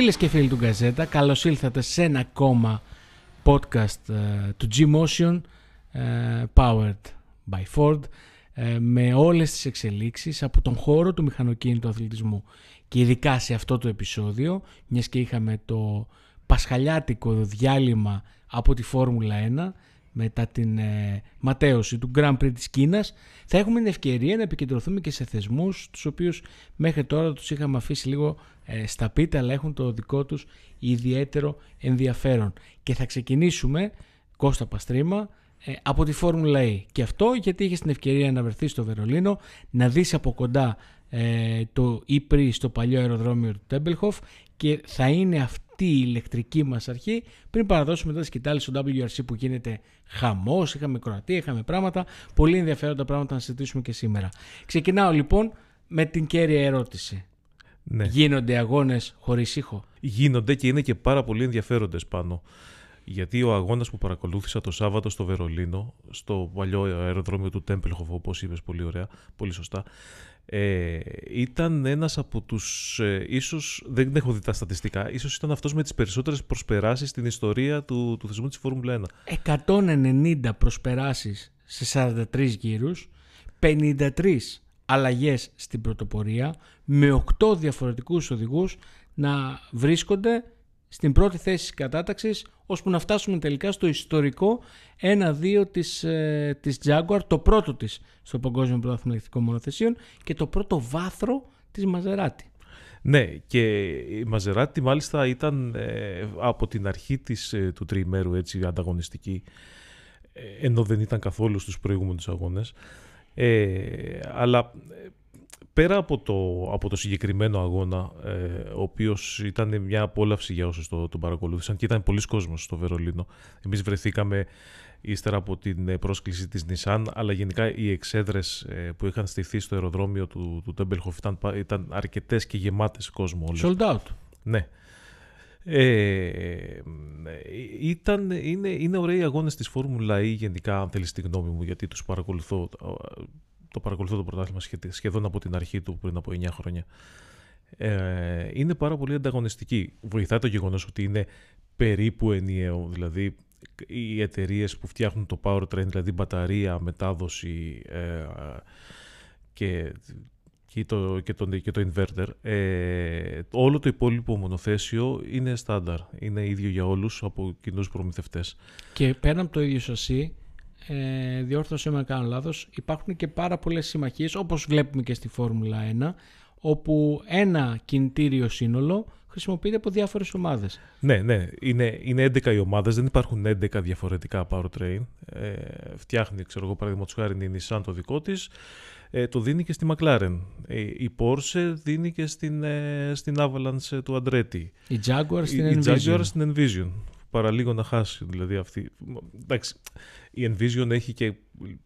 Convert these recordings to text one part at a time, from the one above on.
Φίλες και φίλοι του Γκαζέτα, καλώς ήλθατε σε ένα ακόμα podcast ε, του G-Motion ε, powered by Ford ε, με όλες τις εξελίξεις από τον χώρο του μηχανοκίνητου αθλητισμού και ειδικά σε αυτό το επεισόδιο, μιας και είχαμε το πασχαλιάτικο διάλειμμα από τη Φόρμουλα 1 μετά την ε, ματέωση του Grand Prix της Κίνας. Θα έχουμε την ευκαιρία να επικεντρωθούμε και σε θεσμούς τους οποίους μέχρι τώρα τους είχαμε αφήσει λίγο ε, στα πίτα αλλά έχουν το δικό τους ιδιαίτερο ενδιαφέρον. Και θα ξεκινήσουμε Κώστα Παστρίμα ε, από τη Φόρμουλα E και αυτό γιατί είχες την ευκαιρία να βρεθείς στο Βερολίνο να δεις από κοντά ε, το e στο παλιό αεροδρόμιο του Τέμπελχοφ και θα είναι αυτή η ηλεκτρική μας αρχή πριν παραδώσουμε μετά τη σκητάλη στο WRC που γίνεται χαμός, είχαμε Κροατία, είχαμε πράγματα, πολύ ενδιαφέροντα πράγματα να συζητήσουμε και σήμερα. Ξεκινάω λοιπόν με την κέρια ερώτηση. Ναι. Γίνονται αγώνες χωρίς ήχο; Γίνονται και είναι και πάρα πολύ ενδιαφέροντες πάνω. Γιατί ο αγώνας που παρακολούθησα το Σάββατο στο Βερολίνο, στο παλιό αεροδρόμιο του Τέμπελχοφ, όπως είπες πολύ ωραία, πολύ σωστά, ε, ήταν ένας από τους, ε, ίσως, δεν έχω δει τα στατιστικά, ίσως ήταν αυτός με τις περισσότερες προσπεράσεις στην ιστορία του, του θεσμού της Φόρμουλα 1. 190 προσπεράσεις σε 43 γύρους, 53 αλλαγές στην πρωτοπορία, με 8 διαφορετικούς οδηγούς να βρίσκονται στην πρώτη θέση της κατάταξης ώσπου να φτάσουμε τελικά στο ιστορικό 1-2 της, ε, της Jaguar, το πρώτο της στο Παγκόσμιο Πρωτάθλημα Ελεκτικών Μονοθεσίων και το πρώτο βάθρο της Μαζεράτη. Ναι, και η Μαζεράτη μάλιστα ήταν ε, από την αρχή της, ε, του τριημέρου έτσι, ανταγωνιστική, ε, ενώ δεν ήταν καθόλου στους προηγούμενους αγώνες. αλλά πέρα από το, από το συγκεκριμένο αγώνα, ε, ο οποίος ήταν μια απόλαυση για όσους το, τον παρακολούθησαν και ήταν πολλοί κόσμος στο Βερολίνο. Εμείς βρεθήκαμε ύστερα από την ε, πρόσκληση της Nissan, αλλά γενικά οι εξέδρες ε, που είχαν στηθεί στο αεροδρόμιο του, του Tempelhof ήταν, ήταν αρκετές και γεμάτες κόσμο όλες. Sold out. Ναι. Ε, ήταν, είναι, είναι ωραίοι αγώνες της Φόρμουλα E γενικά, αν θέλεις τη γνώμη μου, γιατί τους παρακολουθώ το παρακολουθώ το πρωτάθλημα σχεδόν από την αρχή του πριν από 9 χρόνια. Ε, είναι πάρα πολύ ανταγωνιστική. Βοηθάει το γεγονός ότι είναι περίπου ενιαίο. Δηλαδή οι εταιρείες που φτιάχνουν το powertrain, δηλαδή μπαταρία, μετάδοση ε, και, και, το, και, το, και το inverter, ε, όλο το υπόλοιπο μονοθέσιο είναι στάνταρ. Είναι ίδιο για όλους από κοινούς προμηθευτές. Και πέραν από το ίδιο σασί, ε, διόρθωσε με κάνω λάθος, υπάρχουν και πάρα πολλές συμμαχίες, όπως βλέπουμε και στη Φόρμουλα 1, όπου ένα κινητήριο σύνολο χρησιμοποιείται από διάφορες ομάδες. Ναι, ναι. Είναι, είναι 11 οι ομάδες, δεν υπάρχουν 11 διαφορετικά powertrain. Ε, φτιάχνει, ξέρω εγώ, παραδείγματος χάρη η Nissan το δικό της, ε, το δίνει και στη McLaren. Ε, η Porsche δίνει και στην, ε, στην Avalanche του Andretti. Η Jaguar στην η, Envision. Η Jaguar στην Envision παραλίγο να χάσει. Δηλαδή αυτή. Εντάξει, η Envision έχει και,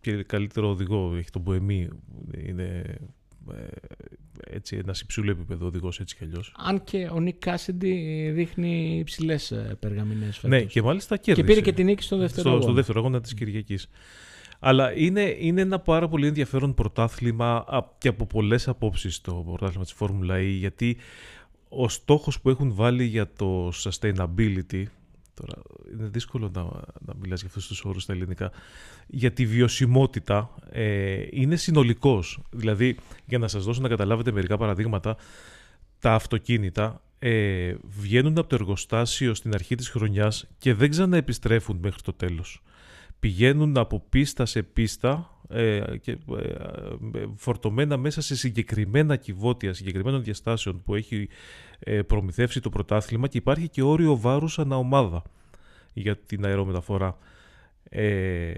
και καλύτερο οδηγό. Έχει τον Boemi. Είναι ε, έτσι ένας υψηλό επίπεδο οδηγός έτσι κι αλλιώς. Αν και ο Νίκ Κάσιντι δείχνει υψηλές περγαμηνές Ναι, και μάλιστα κέρδισε. Και πήρε και την νίκη στο δεύτερο στο, αγώνα. Στο δεύτερο αγώνα της Κυριακής. Αλλά είναι, είναι ένα πάρα πολύ ενδιαφέρον πρωτάθλημα και από πολλές απόψεις το πρωτάθλημα της Φόρμουλα E γιατί ο στόχος που έχουν βάλει για το sustainability Τώρα είναι δύσκολο να, να μιλάς για αυτούς τους όρους στα ελληνικά. Για τη βιωσιμότητα ε, είναι συνολικός. Δηλαδή, για να σας δώσω να καταλάβετε μερικά παραδείγματα, τα αυτοκίνητα ε, βγαίνουν από το εργοστάσιο στην αρχή της χρονιάς και δεν ξαναεπιστρέφουν μέχρι το τέλος. Πηγαίνουν από πίστα σε πίστα ε, και, ε, φορτωμένα μέσα σε συγκεκριμένα κυβότια, συγκεκριμένων διαστάσεων που έχει ε, προμηθεύσει το πρωτάθλημα και υπάρχει και όριο βάρους ανά ομάδα για την αερομεταφορά. Ε,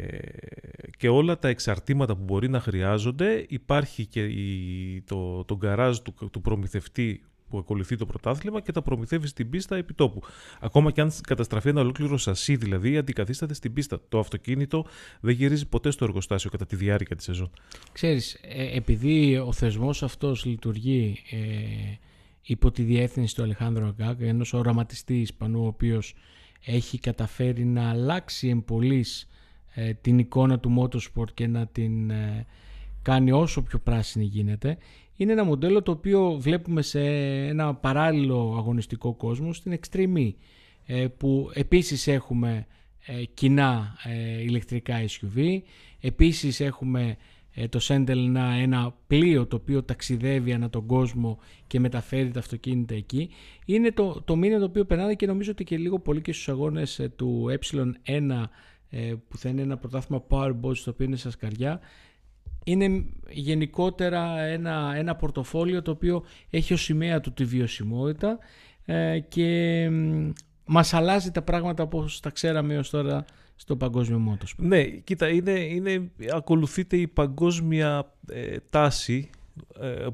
και όλα τα εξαρτήματα που μπορεί να χρειάζονται υπάρχει και η, το, το γκαράζ του, του προμηθευτή που ακολουθεί το πρωτάθλημα και τα προμηθεύει στην πίστα επί τόπου. Ακόμα και αν καταστραφεί ένα ολόκληρο σασί, δηλαδή αντικαθίσταται στην πίστα. Το αυτοκίνητο δεν γυρίζει ποτέ στο εργοστάσιο κατά τη διάρκεια της σεζόν. Ξέρεις, ε, επειδή ο θεσμός αυτός λειτουργεί ε, υπό τη διεύθυνση του Αλεχάνδρου Αγκάκ, ενός οραματιστή Ισπανού, ο οποίος έχει καταφέρει να αλλάξει εμπολής ε, την εικόνα του motorsport και να την κάνει όσο πιο πράσινη γίνεται. Είναι ένα μοντέλο το οποίο βλέπουμε σε ένα παράλληλο αγωνιστικό κόσμο στην Extreme ε, που επίσης έχουμε ε, κοινά ε, ηλεκτρικά SUV. Επίσης έχουμε το Sentinel ένα πλοίο το οποίο ταξιδεύει ανά τον κόσμο και μεταφέρει τα αυτοκίνητα εκεί. Είναι το, το μήνυμα το οποίο περνάει και νομίζω ότι και λίγο πολύ και στους αγώνες του ε1 που θα είναι ένα πρωτάθλημα Powerboat στο οποίο είναι στα σκαριά είναι γενικότερα ένα, ένα πορτοφόλιο το οποίο έχει ως σημαία του τη βιωσιμότητα και μας αλλάζει τα πράγματα όπως τα ξέραμε έως τώρα στο παγκόσμιο μότος. Ναι, κοίτα, είναι, είναι, ακολουθείται η παγκόσμια ε, τάση ε,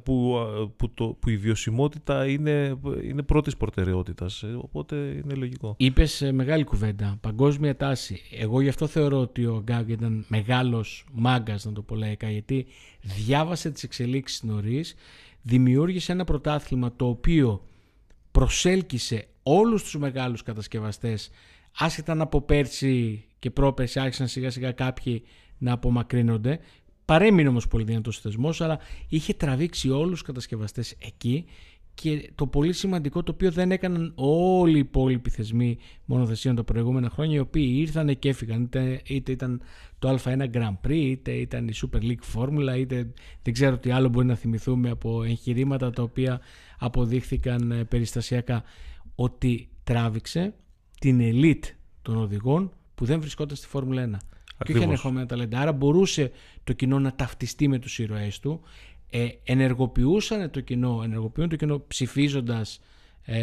που, που, το, που η βιωσιμότητα είναι, είναι πρώτης προτεραιότητας, ε, οπότε είναι λογικό. Είπες μεγάλη κουβέντα, παγκόσμια τάση. Εγώ γι' αυτό θεωρώ ότι ο Γκάγκ ήταν μεγάλος μάγκας, να το πω λαϊκά, γιατί διάβασε τις εξελίξεις νωρίς, δημιούργησε ένα πρωτάθλημα το οποίο προσέλκυσε όλους τους μεγάλους κατασκευαστές άσχετα από πέρσι και πρόπερσι άρχισαν σιγά σιγά κάποιοι να απομακρύνονται παρέμεινε όμως πολύ δυνατός θεσμός αλλά είχε τραβήξει όλους τους κατασκευαστές εκεί και το πολύ σημαντικό το οποίο δεν έκαναν όλοι οι υπόλοιποι θεσμοί μονοθεσίων τα προηγούμενα χρόνια οι οποίοι ήρθαν και έφυγαν είτε, είτε ήταν το Α1 Grand Prix είτε ήταν η Super League Formula είτε δεν ξέρω τι άλλο μπορεί να θυμηθούμε από εγχειρήματα τα οποία αποδείχθηκαν ε, περιστασιακά ότι τράβηξε την ελίτ των οδηγών που δεν βρισκόταν στη Φόρμουλα 1 και είχε ενεχόμενα ταλέντα. Άρα μπορούσε το κοινό να ταυτιστεί με τους ήρωές του ε, ενεργοποιούσαν το κοινό, ενεργοποιούν το κοινό ψηφίζοντας ε,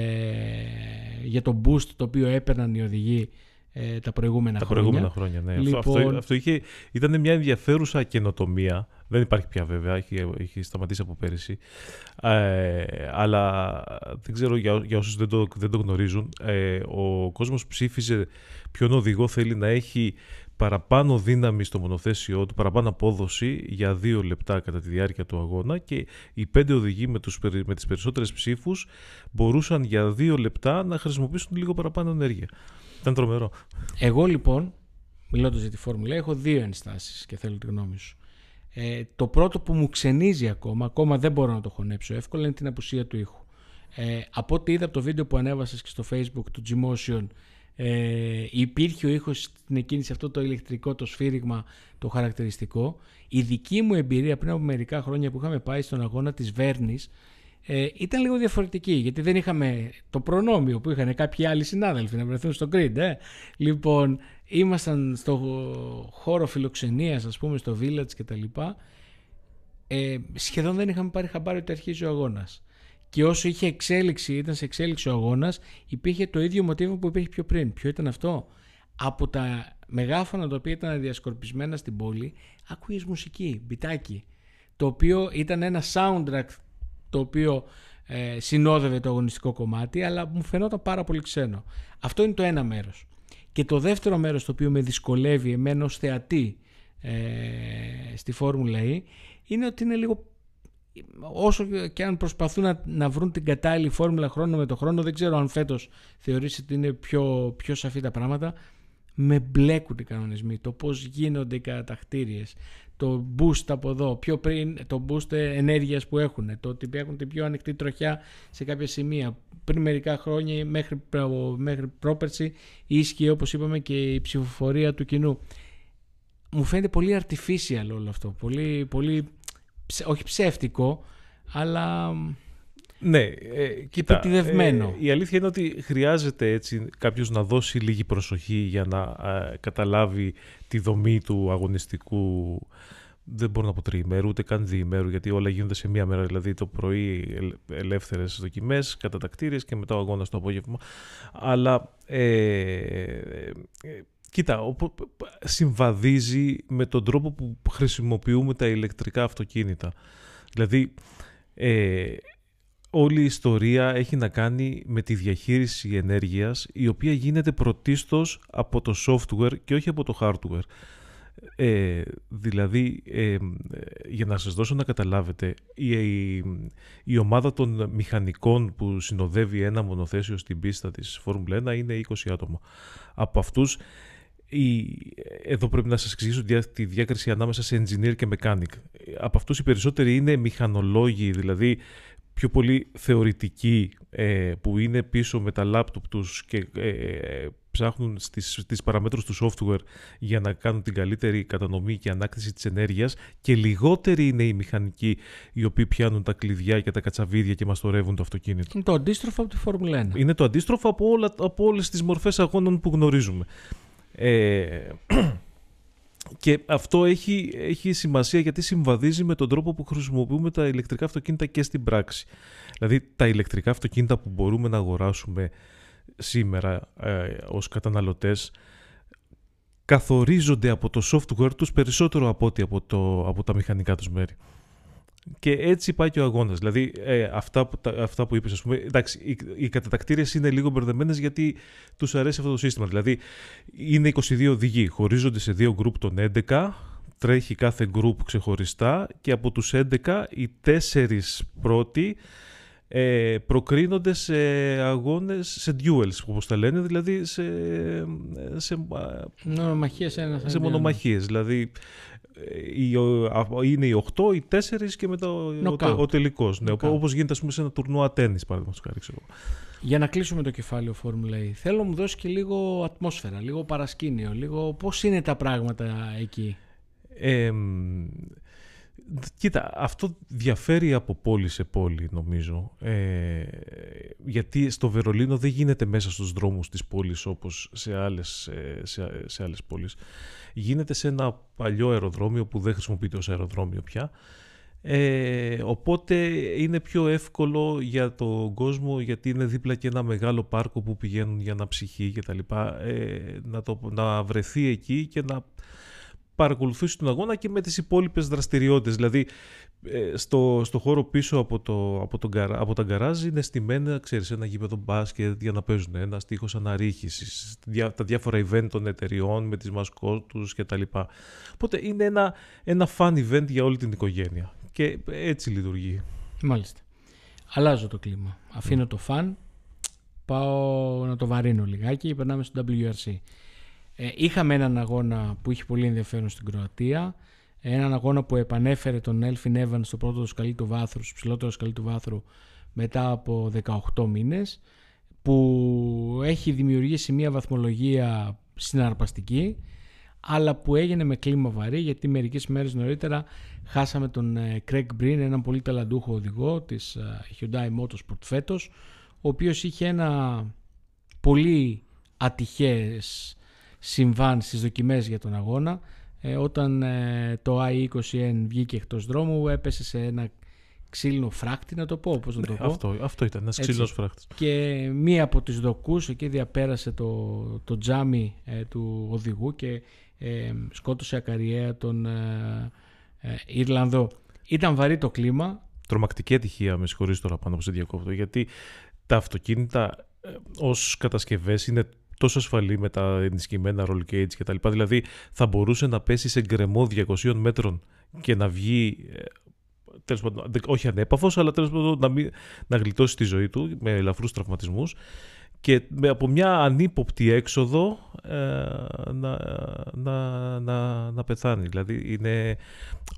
για το boost το οποίο έπαιρναν οι οδηγοί ε, τα προηγούμενα τα χρόνια. προηγούμενα χρόνια, ναι. Λοιπόν... Αυτό, αυτό είχε, ήταν μια ενδιαφέρουσα καινοτομία. Δεν υπάρχει πια βέβαια, έχει, έχει σταματήσει από πέρυσι. Ε, αλλά δεν ξέρω για, για όσους δεν το, δεν το γνωρίζουν, ε, ο κόσμος ψήφιζε ποιον οδηγό θέλει να έχει παραπάνω δύναμη στο μονοθέσιό του, παραπάνω απόδοση για δύο λεπτά κατά τη διάρκεια του αγώνα και οι πέντε οδηγοί με, τους, με τις περισσότερες ψήφους μπορούσαν για δύο λεπτά να χρησιμοποιήσουν λίγο παραπάνω ενέργεια. Ήταν τρομερό. Εγώ λοιπόν, μιλώντας για τη Φόρμουλα, έχω δύο ενστάσεις και θέλω τη γνώμη σου. Ε, το πρώτο που μου ξενίζει ακόμα, ακόμα δεν μπορώ να το χωνέψω εύκολα, είναι την απουσία του ήχου. Ε, από ό,τι είδα από το βίντεο που ανέβασες και στο facebook του Gmotion ε, υπήρχε ο ήχος στην εκκίνηση αυτό το ηλεκτρικό, το σφύριγμα, το χαρακτηριστικό. Η δική μου εμπειρία πριν από μερικά χρόνια που είχαμε πάει στον αγώνα της Βέρνης ε, ήταν λίγο διαφορετική γιατί δεν είχαμε το προνόμιο που είχαν κάποιοι άλλοι συνάδελφοι να βρεθούν στο grid. Ε. Λοιπόν, ήμασταν στο χώρο φιλοξενίας ας πούμε στο village και τα λοιπά. Ε, σχεδόν δεν είχαμε πάρει χαμπάρι ότι αρχίζει ο αγώνας και όσο είχε εξέλιξη, ήταν σε εξέλιξη ο αγώνας, υπήρχε το ίδιο μοτίβο που υπήρχε πιο πριν. Ποιο ήταν αυτό; Από τα μεγάφωνα τα οποία ήταν διασκορπισμένα στην πόλη, ακούγες μουσική, μπιτάκι, το οποίο ήταν ένα soundtrack το οποίο ε, συνόδευε το αγωνιστικό κομμάτι, αλλά μου φαινόταν πάρα πολύ ξένο. Αυτό είναι το ένα μέρος. Και το δεύτερο μέρος το οποίο με δυσκολεύει εμένα ως θεατή ε, στη Φόρμουλα E είναι ότι είναι λίγο όσο και αν προσπαθούν να, να βρουν την κατάλληλη φόρμουλα χρόνο με το χρόνο, δεν ξέρω αν φέτος θεωρήσει ότι είναι πιο, πιο σαφή τα πράγματα, με μπλέκουν οι κανονισμοί, το πώς γίνονται οι κατακτήριες, το boost από εδώ, πιο πριν, το boost ενέργειας που έχουν, το ότι έχουν την πιο ανοιχτή τροχιά σε κάποια σημεία. Πριν μερικά χρόνια μέχρι, μέχρι πρόπερση ίσχυε όπως είπαμε και η ψηφοφορία του κοινού. Μου φαίνεται πολύ artificial όλο αυτό, πολύ, πολύ όχι ψεύτικο, αλλά ναι, ε, κοίτα, ε, η αλήθεια είναι ότι χρειάζεται έτσι κάποιος να δώσει λίγη προσοχή για να ε, καταλάβει τη δομή του αγωνιστικού δεν μπορώ να πω τριημέρου, ούτε καν διημέρου, γιατί όλα γίνονται σε μία μέρα. Δηλαδή το πρωί ελεύθερες δοκιμές, κατά τα κτίρια και μετά ο αγώνας το απόγευμα. Αλλά ε, ε, Κοίτα, συμβαδίζει με τον τρόπο που χρησιμοποιούμε τα ηλεκτρικά αυτοκίνητα. Δηλαδή, ε, όλη η ιστορία έχει να κάνει με τη διαχείριση ενέργειας, η οποία γίνεται πρωτίστως από το software και όχι από το hardware. Ε, δηλαδή, ε, για να σας δώσω να καταλάβετε, η, η, ομάδα των μηχανικών που συνοδεύει ένα μονοθέσιο στην πίστα της Φόρμουλα 1 είναι 20 άτομα. Από αυτούς η, εδώ πρέπει να σας εξηγήσω τη διάκριση ανάμεσα σε engineer και mechanic. Από αυτούς οι περισσότεροι είναι μηχανολόγοι, δηλαδή πιο πολύ θεωρητικοί ε, που είναι πίσω με τα λάπτοπ τους και ε, ψάχνουν στις, στις παραμέτρους του software για να κάνουν την καλύτερη κατανομή και ανάκτηση της ενέργειας και λιγότεροι είναι οι μηχανικοί οι οποίοι πιάνουν τα κλειδιά και τα κατσαβίδια και μαστορεύουν το αυτοκίνητο. Είναι το αντίστροφο από τη Φόρμουλα 1. Είναι το αντίστροφο από, όλα, από όλες τις μορφές αγώνων που γνωρίζουμε. Ε, και αυτό έχει, έχει σημασία γιατί συμβαδίζει με τον τρόπο που χρησιμοποιούμε τα ηλεκτρικά αυτοκίνητα και στην πράξη. Δηλαδή τα ηλεκτρικά αυτοκίνητα που μπορούμε να αγοράσουμε σήμερα ε, ως καταναλωτές καθορίζονται από το software τους περισσότερο από ό,τι από, το, από τα μηχανικά τους μέρη. Και έτσι πάει και ο αγώνας. Δηλαδή, ε, αυτά, που, τα, αυτά που είπες, ας πούμε. Εντάξει, οι, οι κατατακτήρε είναι λίγο μπερδεμένες γιατί τους αρέσει αυτό το σύστημα. Δηλαδή, είναι 22 οδηγοί, χωρίζονται σε δύο γκρουπ των 11, τρέχει κάθε γκρουπ ξεχωριστά και από τους 11 οι τέσσερις πρώτοι ε, προκρίνονται σε αγώνες, σε duels όπως τα λένε, δηλαδή σε, σε, μονομαχίες, ένας σε μονομαχίες. Δηλαδή είναι οι 8, οι 4 και μετά ο, ο, τελικός. Ναι, Όπως γίνεται ας πούμε, σε ένα τουρνουά τέννης, παραδείγματος χάρη. Για να κλείσουμε το κεφάλαιο Formula E, θέλω να μου δώσεις και λίγο ατμόσφαιρα, λίγο παρασκήνιο, λίγο πώς είναι τα πράγματα εκεί; Ε, Κοίτα, αυτό διαφέρει από πόλη σε πόλη νομίζω. Ε, γιατί στο Βερολίνο δεν γίνεται μέσα στους δρόμους της πόλης όπως σε άλλες, ε, σε, σε άλλες πόλεις. Γίνεται σε ένα παλιό αεροδρόμιο που δεν χρησιμοποιείται ως αεροδρόμιο πια. Ε, οπότε είναι πιο εύκολο για τον κόσμο γιατί είναι δίπλα και ένα μεγάλο πάρκο που πηγαίνουν για να ψυχεί και τα λοιπά ε, να, το, να βρεθεί εκεί και να παρακολουθήσει τον αγώνα και με τις υπόλοιπες δραστηριότητες. Δηλαδή, ε, στο, στο χώρο πίσω από, το, από, τον, από τα γκαράζ είναι στημένα, ξέρεις, ένα γήπεδο μπάσκετ για να παίζουν, ένα στίχος αναρρίχησης, τα διάφορα event των εταιριών με τις μασκότους και τα λοιπά. Οπότε είναι ένα, ένα fun event για όλη την οικογένεια και έτσι λειτουργεί. Μάλιστα. Αλλάζω το κλίμα. Αφήνω το fun, πάω να το βαρύνω λιγάκι και περνάμε στο WRC. Ε, είχαμε έναν αγώνα που είχε πολύ ενδιαφέρον στην Κροατία. Έναν αγώνα που επανέφερε τον Έλφιν Εύαν στο πρώτο σκαλί του βάθρου, στο ψηλότερο σκαλί του βάθρου μετά από 18 μήνες που έχει δημιουργήσει μια βαθμολογία συναρπαστική αλλά που έγινε με κλίμα βαρύ γιατί μερικές μέρες νωρίτερα χάσαμε τον ε, Craig Breen, έναν πολύ ταλαντούχο οδηγό της ε, Hyundai Motorsport φέτος ο οποίος είχε ένα πολύ ατυχές συμβάν στις δοκιμές για τον αγώνα. Ε, όταν ε, το i20N βγήκε εκτός δρόμου έπεσε σε ένα ξύλινο φράκτη να το πω πώς να το ναι, πω. αυτό, αυτό ήταν ένας ξύλινος φράκτης και μία από τις δοκούς εκεί διαπέρασε το, το τζάμι ε, του οδηγού και ε, σκότωσε ακαριέα τον Ιρλανδό. Ήταν βαρύ το κλίμα. Τρομακτική ατυχία με συγχωρείς τώρα πάνω από σε διακόπτω γιατί τα αυτοκίνητα ως κατασκευές είναι τόσο ασφαλή με τα ενισχυμένα roll cage κτλ. Δηλαδή θα μπορούσε να πέσει σε γκρεμό 200 μέτρων και να βγει ε, τέλος πάντων, όχι ανέπαφος, αλλά τέλος πάντων να, μην, να γλιτώσει τη ζωή του με ελαφρούς τραυματισμούς και από μια ανύποπτη έξοδο ε, να, να, να, να πεθάνει. Δηλαδή είναι,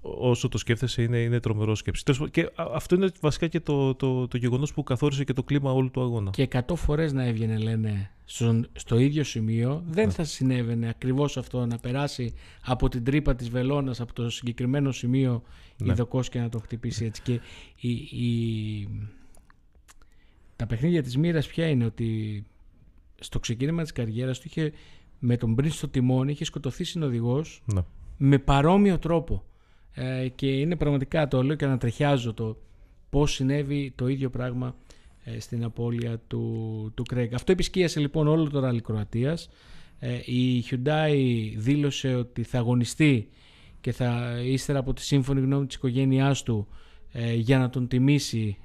όσο το σκέφτεσαι είναι, είναι τρομερό σκέψη. Και αυτό είναι βασικά και το, το, το γεγονός που καθόρισε και το κλίμα όλου του αγώνα. Και 100 φορές να έβγαινε λένε στο, στο ίδιο σημείο δεν ναι. θα συνέβαινε ακριβώς αυτό να περάσει από την τρύπα της βελόνας από το συγκεκριμένο σημείο ναι. ειδοκός και να το χτυπήσει έτσι. Και η, η, τα παιχνίδια της μοίρας ποια είναι ότι στο ξεκίνημα της καριέρας του είχε με τον πριν στο τιμόνι είχε σκοτωθεί συνοδηγός ναι. με παρόμοιο τρόπο ε, και είναι πραγματικά το λέω και ανατρεχιάζω το πώς συνέβη το ίδιο πράγμα ε, στην απώλεια του, του Κρέγκ. Αυτό επισκίασε λοιπόν όλο το ράλι Κροατίας. Ε, η Hyundai δήλωσε ότι θα αγωνιστεί και θα ύστερα από τη σύμφωνη γνώμη της οικογένειάς του ε, για να τον τιμήσει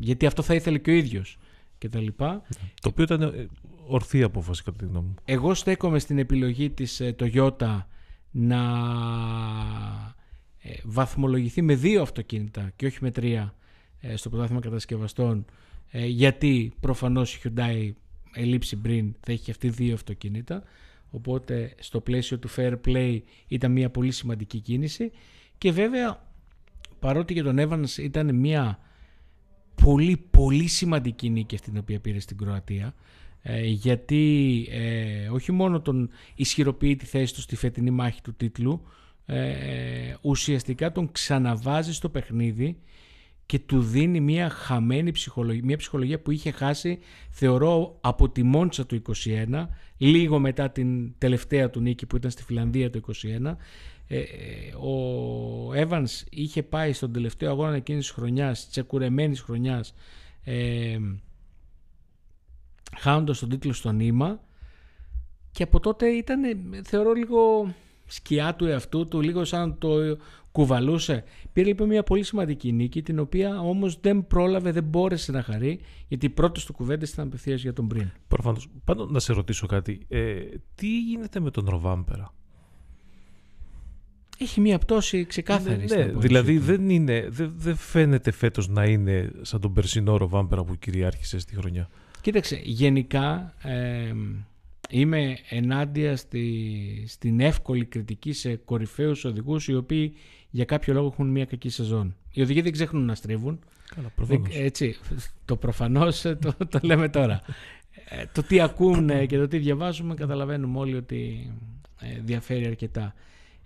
γιατί αυτό θα ήθελε και ο ίδιος και τα λοιπά. Το οποίο ήταν ορθή απόφαση κατά τη γνώμη μου. Εγώ στέκομαι στην επιλογή της Toyota να βαθμολογηθεί με δύο αυτοκίνητα και όχι με τρία στο πρωτάθλημα κατασκευαστών γιατί προφανώς η Hyundai ελείψει Μπριν θα έχει και αυτή δύο αυτοκίνητα οπότε στο πλαίσιο του fair play ήταν μια πολύ σημαντική κίνηση και βέβαια παρότι για τον Evans ήταν μια πολύ πολύ σημαντική νίκη αυτή την οποία πήρε στην Κροατία ε, γιατί ε, όχι μόνο τον ισχυροποιεί τη θέση του στη φετινή μάχη του τίτλου ε, ουσιαστικά τον ξαναβάζει στο παιχνίδι και του δίνει μια χαμένη ψυχολογία, μια ψυχολογία που είχε χάσει θεωρώ από τη Μόντσα του 21 λίγο μετά την τελευταία του νίκη που ήταν στη Φιλανδία το 21 ε, ο Evans είχε πάει στον τελευταίο αγώνα εκείνης της χρονιάς τσεκουρεμένης χρονιάς ε, χάνοντας τον τίτλο στον Νήμα και από τότε ήταν θεωρώ λίγο σκιά του εαυτού του, λίγο σαν το κουβαλούσε. Πήρε λοιπόν μια πολύ σημαντική νίκη, την οποία όμως δεν πρόλαβε, δεν μπόρεσε να χαρεί, γιατί οι πρώτε του κουβέντε ήταν απευθείας για τον πριν. Προφανώς. Πάντω να σε ρωτήσω κάτι. Ε, τι γίνεται με τον Ροβάμπερα; Έχει μια πτώση ξεκάθαρη. Ναι, ναι δηλαδή δεν, είναι, δεν, δεν φαίνεται φέτος να είναι σαν τον περσινό Ροβάμπερα που κυριάρχησε στη χρονιά. Κοίταξε, γενικά ε, είμαι ενάντια στη, στην εύκολη κριτική σε κορυφαίους οδηγούς οι οποίοι για κάποιο λόγο έχουν μια κακή σεζόν. Οι οδηγοί δεν ξέχνουν να στρίβουν. Καλά, προφανώς. Έτσι, το προφανώς ε, το, το λέμε τώρα. Ε, το τι ακούμε και το τι διαβάζουμε καταλαβαίνουμε όλοι ότι ε, διαφέρει αρκετά.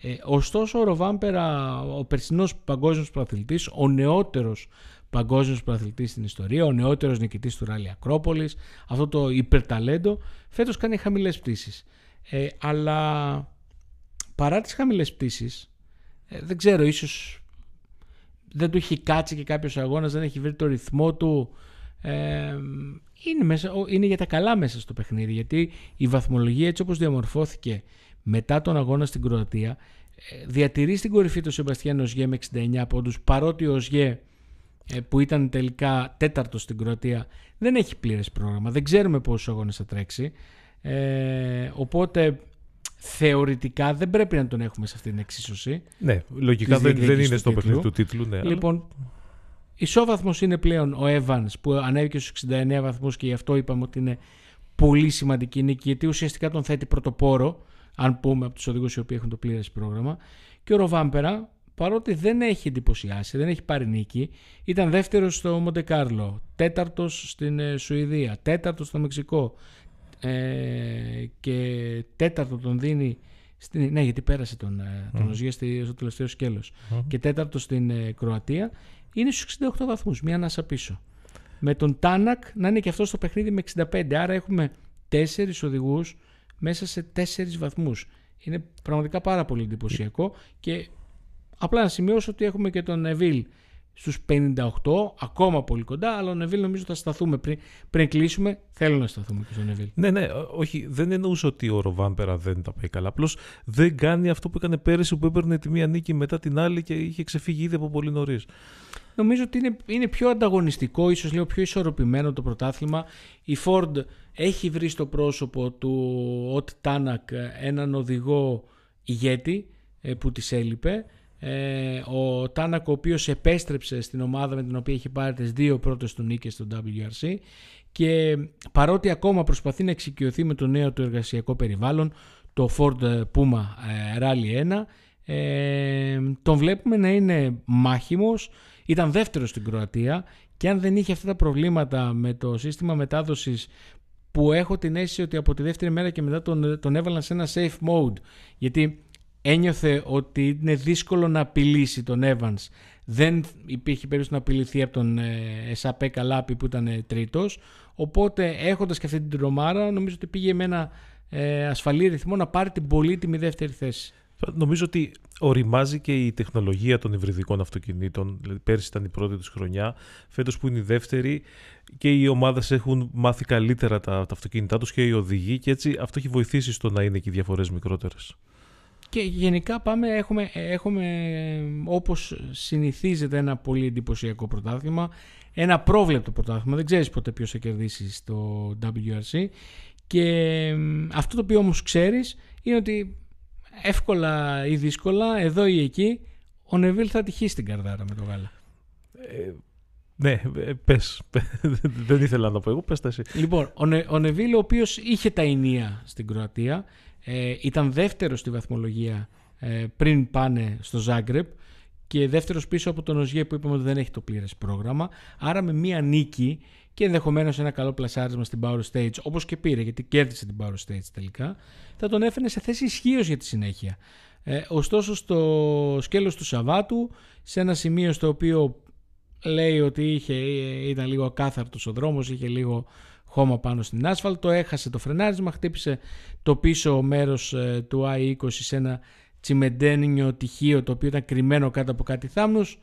Ε, ωστόσο ο Ροβάμπερα, ο περσινός παγκόσμιος προαθλητής, ο νεότερος παγκόσμιος προαθλητής στην ιστορία, ο νεότερος νικητής του Ράλι Ακρόπολης, αυτό το υπερταλέντο, φέτος κάνει χαμηλές πτήσεις. Ε, αλλά παρά τις χαμηλές πτήσεις, ε, δεν ξέρω, ίσως δεν του έχει κάτσει και κάποιος αγώνας, δεν έχει βρει το ρυθμό του. Ε, είναι, μέσα, είναι για τα καλά μέσα στο παιχνίδι, γιατί η βαθμολογία έτσι όπως διαμορφώθηκε μετά τον αγώνα στην Κροατία, ε, διατηρεί στην κορυφή του Σεμπαστιάν Οζιέ με 69 πόντους, παρότι ο Οζιέ ε, που ήταν τελικά τέταρτος στην Κροατία δεν έχει πλήρες πρόγραμμα, δεν ξέρουμε πόσους αγώνες θα τρέξει. Ε, οπότε θεωρητικά δεν πρέπει να τον έχουμε σε αυτή την εξίσωση. Ναι, λογικά δεν, δεν είναι στο παιχνίδι του τίτλου. Ναι, λοιπόν, ισόβαθμος είναι πλέον ο Evans που ανέβηκε στους 69 βαθμούς και γι' αυτό είπαμε ότι είναι πολύ σημαντική νίκη γιατί ουσιαστικά τον θέτει πρωτοπόρο αν πούμε από τους οδηγούς οι οποίοι έχουν το πλήρες πρόγραμμα και ο Ροβάμπερα παρότι δεν έχει εντυπωσιάσει, δεν έχει πάρει νίκη ήταν δεύτερος στο Μοντεκάρλο τέταρτος στην ε, Σουηδία τέταρτος στο Μεξικό ε, και τέταρτο τον δίνει στην, ναι, γιατί πέρασε τον, mm. τον Οζία στο τελευταίο σκέλος. Και τέταρτο στην ε, Κροατία είναι στους 68 βαθμούς, μία ανάσα πίσω. Με τον Τάνακ να είναι και αυτός στο παιχνίδι με 65. Άρα έχουμε τέσσερις οδηγούς μέσα σε τέσσερις βαθμούς. Είναι πραγματικά πάρα πολύ εντυπωσιακό και απλά να σημειώσω ότι έχουμε και τον Νεβίλ στους 58, ακόμα πολύ κοντά, αλλά ο Νεβίλ νομίζω θα σταθούμε πριν, πριν κλείσουμε. Θέλω να σταθούμε και στον Νεβίλ. Ναι, ναι, όχι, δεν εννοούσα ότι ο Ροβάμπερα δεν τα πάει καλά. Απλώς δεν κάνει αυτό που έκανε πέρυσι που έπαιρνε τη μία νίκη μετά την άλλη και είχε ξεφύγει ήδη από πολύ νωρίς. Νομίζω ότι είναι, είναι πιο ανταγωνιστικό, ίσως λίγο πιο ισορροπημένο το πρωτάθλημα. Η Ford έχει βρει στο πρόσωπο του Οτ Τάνακ έναν οδηγό ηγέτη ε, που της έλειπε. Ε, ο Τάνακ ο οποίος επέστρεψε στην ομάδα με την οποία έχει πάρει τις δύο πρώτες του νίκες στο WRC και παρότι ακόμα προσπαθεί να εξοικειωθεί με το νέο του εργασιακό περιβάλλον το Ford Puma ε, Rally 1 ε, τον βλέπουμε να είναι μάχημος. Ήταν δεύτερος στην Κροατία και αν δεν είχε αυτά τα προβλήματα με το σύστημα μετάδοσης που έχω την αίσθηση ότι από τη δεύτερη μέρα και μετά τον, τον έβαλαν σε ένα safe mode γιατί ένιωθε ότι είναι δύσκολο να απειλήσει τον Evans. Δεν υπήρχε περίπτωση να απειληθεί από τον Εσαπέ Καλάπη που ήταν ε, τρίτος. Οπότε έχοντας και αυτή την τρομάρα νομίζω ότι πήγε με ένα ε, ασφαλή ρυθμό να πάρει την πολύτιμη δεύτερη θέση. Νομίζω ότι οριμάζει και η τεχνολογία των υβριδικών αυτοκινήτων. Δηλαδή, πέρσι ήταν η πρώτη τους χρονιά, φέτος που είναι η δεύτερη και οι ομάδες έχουν μάθει καλύτερα τα, τα αυτοκίνητά τους και οι οδηγοί και έτσι αυτό έχει βοηθήσει στο να είναι και οι διαφορές μικρότερες. Και γενικά πάμε, έχουμε, έχουμε όπως συνηθίζεται ένα πολύ εντυπωσιακό πρωτάθλημα, ένα πρόβλεπτο πρωτάθλημα, δεν ξέρεις ποτέ ποιος θα κερδίσει στο WRC και αυτό το οποίο όμως ξέρεις είναι ότι εύκολα ή δύσκολα, εδώ ή εκεί, ο Νεβίλ θα τυχεί στην καρδάρα με το γάλα. Ε, Ναι, πες. Δεν ήθελα να το πω εγώ, πες τα εσύ. Λοιπόν, ο, Νε, ο Νεβίλ, ο οποίος είχε τα ενία στην Κροατία, ε, ήταν δεύτερος στη βαθμολογία ε, πριν πάνε στο Ζάγκρεπ και δεύτερος πίσω από τον Οζιέ που είπαμε ότι δεν έχει το πλήρες πρόγραμμα. Άρα με μία νίκη και ενδεχομένως ένα καλό πλασάρισμα στην Power Stage, όπως και πήρε, γιατί κέρδισε την Power Stage τελικά, θα τον έφερε σε θέση ισχύως για τη συνέχεια. Ε, ωστόσο, στο σκέλος του Σαββάτου, σε ένα σημείο στο οποίο λέει ότι είχε, ήταν λίγο ακάθαρτος ο δρόμος, είχε λίγο χώμα πάνω στην άσφαλτο, έχασε το φρενάρισμα, χτύπησε το πίσω μέρος ε, του I-20 σε ένα τσιμεντένιο τυχείο το οποίο ήταν κρυμμένο κάτω από κάτι θάμνους.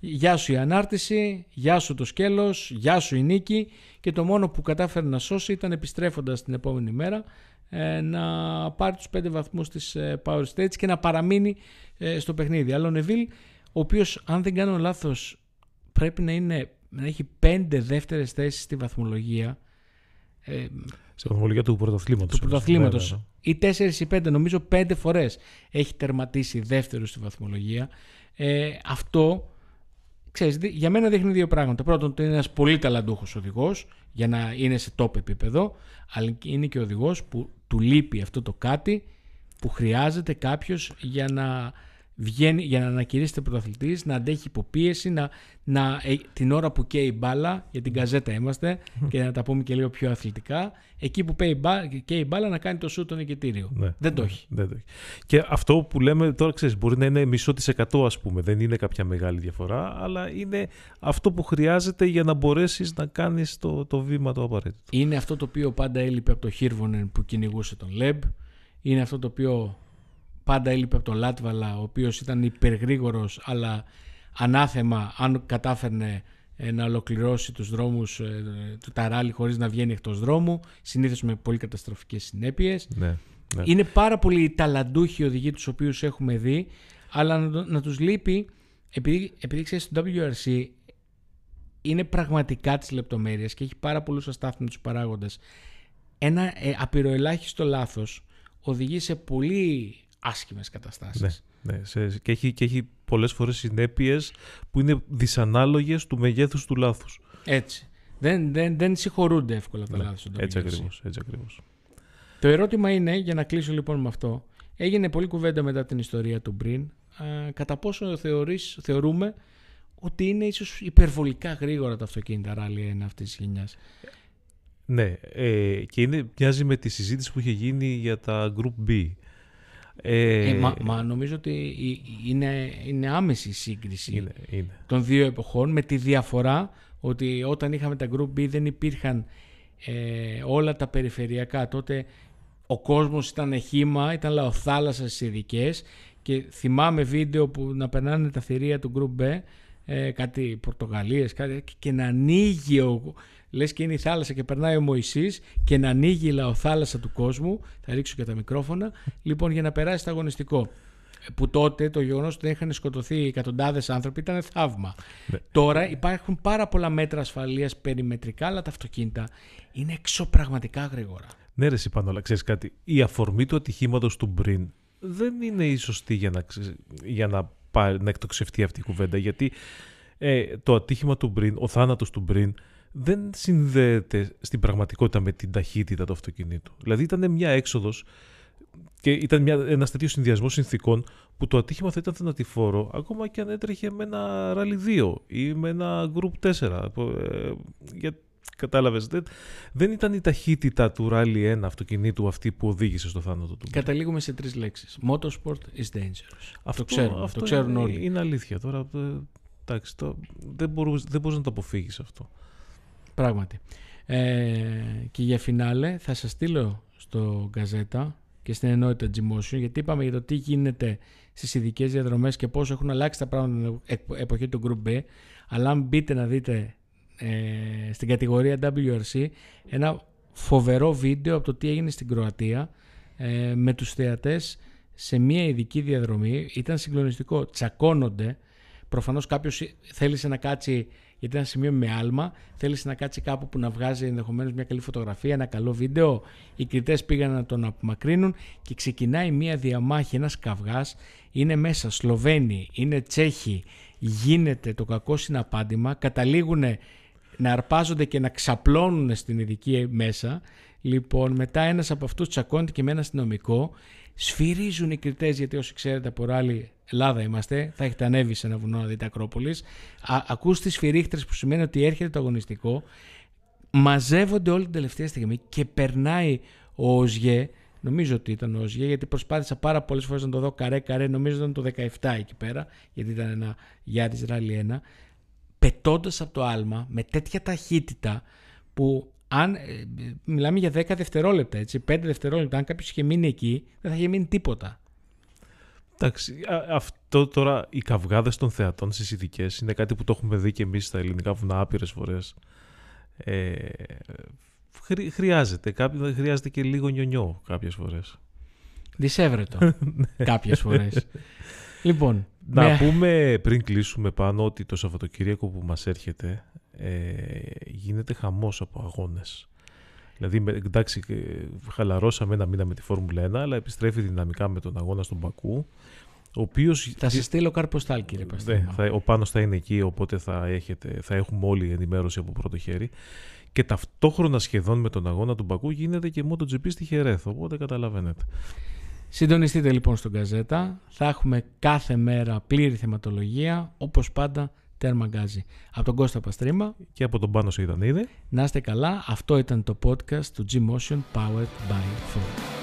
Γεια σου η ανάρτηση, γεια σου το σκέλος, γεια σου η νίκη και το μόνο που κατάφερε να σώσει ήταν επιστρέφοντας την επόμενη μέρα ε, να πάρει τους πέντε βαθμούς της ε, Power Stage και να παραμείνει στο παιχνίδι. Αλλά ο Νεβίλ, ο οποίος αν δεν κάνω λάθος πρέπει να, είναι, να έχει πέντε δεύτερες θέσεις στη βαθμολογία ε, Στη βαθμολογία του πρωτοθλήματο. Του πρωτοθλήματο. Ναι, ναι, ναι. Ή 4 ή 5, νομίζω 5 φορές έχει τερματίσει δεύτερο στη βαθμολογία. Ε, αυτό ξέρεις, για μένα δείχνει δύο πράγματα. Πρώτον, ότι είναι ένας πολύ ταλαντούχος οδηγός για να είναι σε top επίπεδο, αλλά είναι και οδηγός που του λείπει αυτό το κάτι που χρειάζεται κάποιος για να βγαίνει για να ανακηρύσσεται πρωταθλητής, να αντέχει υποπίεση, να, να, ε, την ώρα που καίει η μπάλα, για την καζέτα είμαστε και να τα πούμε και λίγο πιο αθλητικά, εκεί που καίει η μπάλα να κάνει το σου το νικητήριο. Ναι, δεν, το ναι, έχει. δεν το έχει. Και αυτό που λέμε τώρα, ξέρεις, μπορεί να είναι μισό της εκατό, ας πούμε. Δεν είναι κάποια μεγάλη διαφορά, αλλά είναι αυτό που χρειάζεται για να μπορέσεις να κάνεις το, το βήμα το απαραίτητο. Είναι αυτό το οποίο πάντα έλειπε από το Χίρβονεν που κυνηγούσε τον Λεμπ. Είναι αυτό το οποίο πάντα έλειπε από τον Λάτβαλα, ο οποίος ήταν υπεργρήγορος, αλλά ανάθεμα αν κατάφερνε ε, να ολοκληρώσει τους δρόμους ε, του ταράλι χωρίς να βγαίνει εκτός δρόμου, συνήθως με πολύ καταστροφικές συνέπειες. Ναι, ναι. Είναι πάρα πολλοί ταλαντούχοι οδηγοί τους οποίους έχουμε δει, αλλά να, να τους λείπει, επειδή, επειδή ξέρεις το WRC είναι πραγματικά τις λεπτομέρειες και έχει πάρα πολλούς αστάθμιτους παράγοντες. Ένα ε, απειροελάχιστο λάθος οδηγεί σε πολύ άσχημες καταστάσεις. Ναι, ναι σε, και, έχει, και έχει πολλές φορές συνέπειες που είναι δυσανάλογες του μεγέθους του λάθους. Έτσι. Δεν, δεν, δεν συγχωρούνται εύκολα τα ναι, λάθη έτσι ακριβώς, έτσι ακριβώς. Το ερώτημα είναι, για να κλείσω λοιπόν με αυτό, έγινε πολλή κουβέντα μετά την ιστορία του Μπριν, κατά πόσο θεωρείς, θεωρούμε ότι είναι ίσως υπερβολικά γρήγορα τα αυτοκίνητα ράλι ένα αυτής της γενιάς; Ναι, ε, και είναι, μοιάζει με τη συζήτηση που είχε γίνει για τα Group B. Ε, ε, μα, μα, νομίζω ότι είναι, είναι άμεση η σύγκριση είναι, είναι. των δύο εποχών με τη διαφορά ότι όταν είχαμε τα Group B δεν υπήρχαν ε, όλα τα περιφερειακά τότε ο κόσμος ήταν χήμα, ήταν λαοθάλασσα στις ειδικές και θυμάμαι βίντεο που να περνάνε τα θηρία του Group B ε, κάτι Πορτογαλίες κάτι, και να ανοίγει ο, λες και είναι η θάλασσα και περνάει ο Μωυσής και να ανοίγει η λαοθάλασσα του κόσμου. Θα ρίξω και τα μικρόφωνα. Λοιπόν, για να περάσει το αγωνιστικό. Που τότε το γεγονός ότι είχαν σκοτωθεί εκατοντάδες άνθρωποι ήταν θαύμα. Ναι. Τώρα υπάρχουν πάρα πολλά μέτρα ασφαλείας περιμετρικά, αλλά τα αυτοκίνητα είναι εξωπραγματικά γρήγορα. Ναι, ρε, πάνω, αλλά ξέρεις κάτι; Η αφορμή του ατυχήματος του Μπριν δεν είναι η σωστή για να, για να, να εκτοξευτεί αυτή η κουβέντα. Γιατί ε, το ατύχημα του Μπριν, ο θάνατος του Μπριν, δεν συνδέεται στην πραγματικότητα με την ταχύτητα του αυτοκινήτου. Δηλαδή ήταν μια έξοδος και ήταν μια, ένας τέτοιος συνδυασμός συνθήκων που το ατύχημα θα ήταν θανατηφόρο ακόμα και αν έτρεχε με ένα ράλι 2 ή με ένα group 4. Ε, για, κατάλαβες, δεν, δεν ήταν η ταχύτητα του ράλι 1 αυτοκινήτου αυτή που οδήγησε στο θάνατο του. Καταλήγουμε σε τρεις λέξεις. Motorsport is dangerous. Αυτό, ξέρουν, αυτό, ξέρουν είναι, όλοι. Είναι αλήθεια. Τώρα, ε, εντάξει, το, δεν, μπορείς, δεν μπορείς να το αποφύγεις αυτό. Πράγματι. Ε, και για φινάλε θα σας στείλω στο Γκαζέτα και στην ενότητα Gmotion γιατί είπαμε για το τι γίνεται στις ειδικές διαδρομές και πώς έχουν αλλάξει τα πράγματα στην εποχή του Group B. Αλλά αν μπείτε να δείτε ε, στην κατηγορία WRC ένα φοβερό βίντεο από το τι έγινε στην Κροατία ε, με τους θεατές σε μια ειδική διαδρομή. Ήταν συγκλονιστικό, τσακώνονται. Προφανώς κάποιος θέλησε να κάτσει γιατί ένα σημείο με άλμα, θέλεις να κάτσει κάπου που να βγάζει ενδεχομένως μια καλή φωτογραφία, ένα καλό βίντεο. Οι κριτές πήγαν να τον απομακρύνουν και ξεκινάει μια διαμάχη, ένας καυγάς. Είναι μέσα Σλοβαίνοι, είναι Τσέχοι, γίνεται το κακό συναπάντημα, καταλήγουν να αρπάζονται και να ξαπλώνουν στην ειδική μέσα. Λοιπόν, μετά ένας από αυτούς τσακώνεται και με ένα αστυνομικό. Σφυρίζουν οι κριτές, γιατί όσοι ξέρετε από άλλη Ελλάδα είμαστε, θα έχετε ανέβει σε ένα βουνό να δείτε Ακρόπολης. Ακούς τις σφυρίχτρες που σημαίνει ότι έρχεται το αγωνιστικό. Μαζεύονται όλη την τελευταία στιγμή και περνάει ο Οζιέ, νομίζω ότι ήταν ο Οζιέ, γιατί προσπάθησα πάρα πολλές φορές να το δω καρέ-καρέ, νομίζω ήταν το 17 εκεί πέρα, γιατί ήταν ένα γιά της Ράλι 1, πετώντας από το άλμα με τέτοια ταχύτητα που αν ε, μιλάμε για 10 δευτερόλεπτα, έτσι, 5 δευτερόλεπτα, αν κάποιος είχε μείνει εκεί, δεν θα είχε μείνει τίποτα. Εντάξει, αυτό τώρα οι καυγάδες των θεατών στις ειδικές είναι κάτι που το έχουμε δει και εμείς στα ελληνικά βουνά άπειρες φορές. Ε, χρειάζεται, κάποιο, χρειάζεται και λίγο νιονιό κάποιες φορές. Δισεύρετο ναι. κάποιες φορές. λοιπόν, να πούμε πριν κλείσουμε πάνω ότι το Σαββατοκύριακο που μας έρχεται ε, γίνεται χαμός από αγώνες. Δηλαδή, εντάξει, χαλαρώσαμε ένα μήνα με τη Φόρμουλα 1, αλλά επιστρέφει δυναμικά με τον αγώνα στον Πακού. Ο οποίος... Θα σε στείλω καρποστάλ, κύριε ναι, θα, ο Πάνος θα είναι εκεί, οπότε θα, έχετε, θα έχουμε όλη ενημέρωση από πρώτο χέρι. Και ταυτόχρονα σχεδόν με τον αγώνα του Μπακού γίνεται και MotoGP στη Χερέθ, οπότε καταλαβαίνετε. Συντονιστείτε λοιπόν στον Καζέτα. Θα έχουμε κάθε μέρα πλήρη θεματολογία, όπως πάντα τέρμα γκάζι. Από τον Κώστα Παστρίμα και από τον Πάνο Σιδανίδη. Να είστε καλά. Αυτό ήταν το podcast του G-Motion Powered by Ford.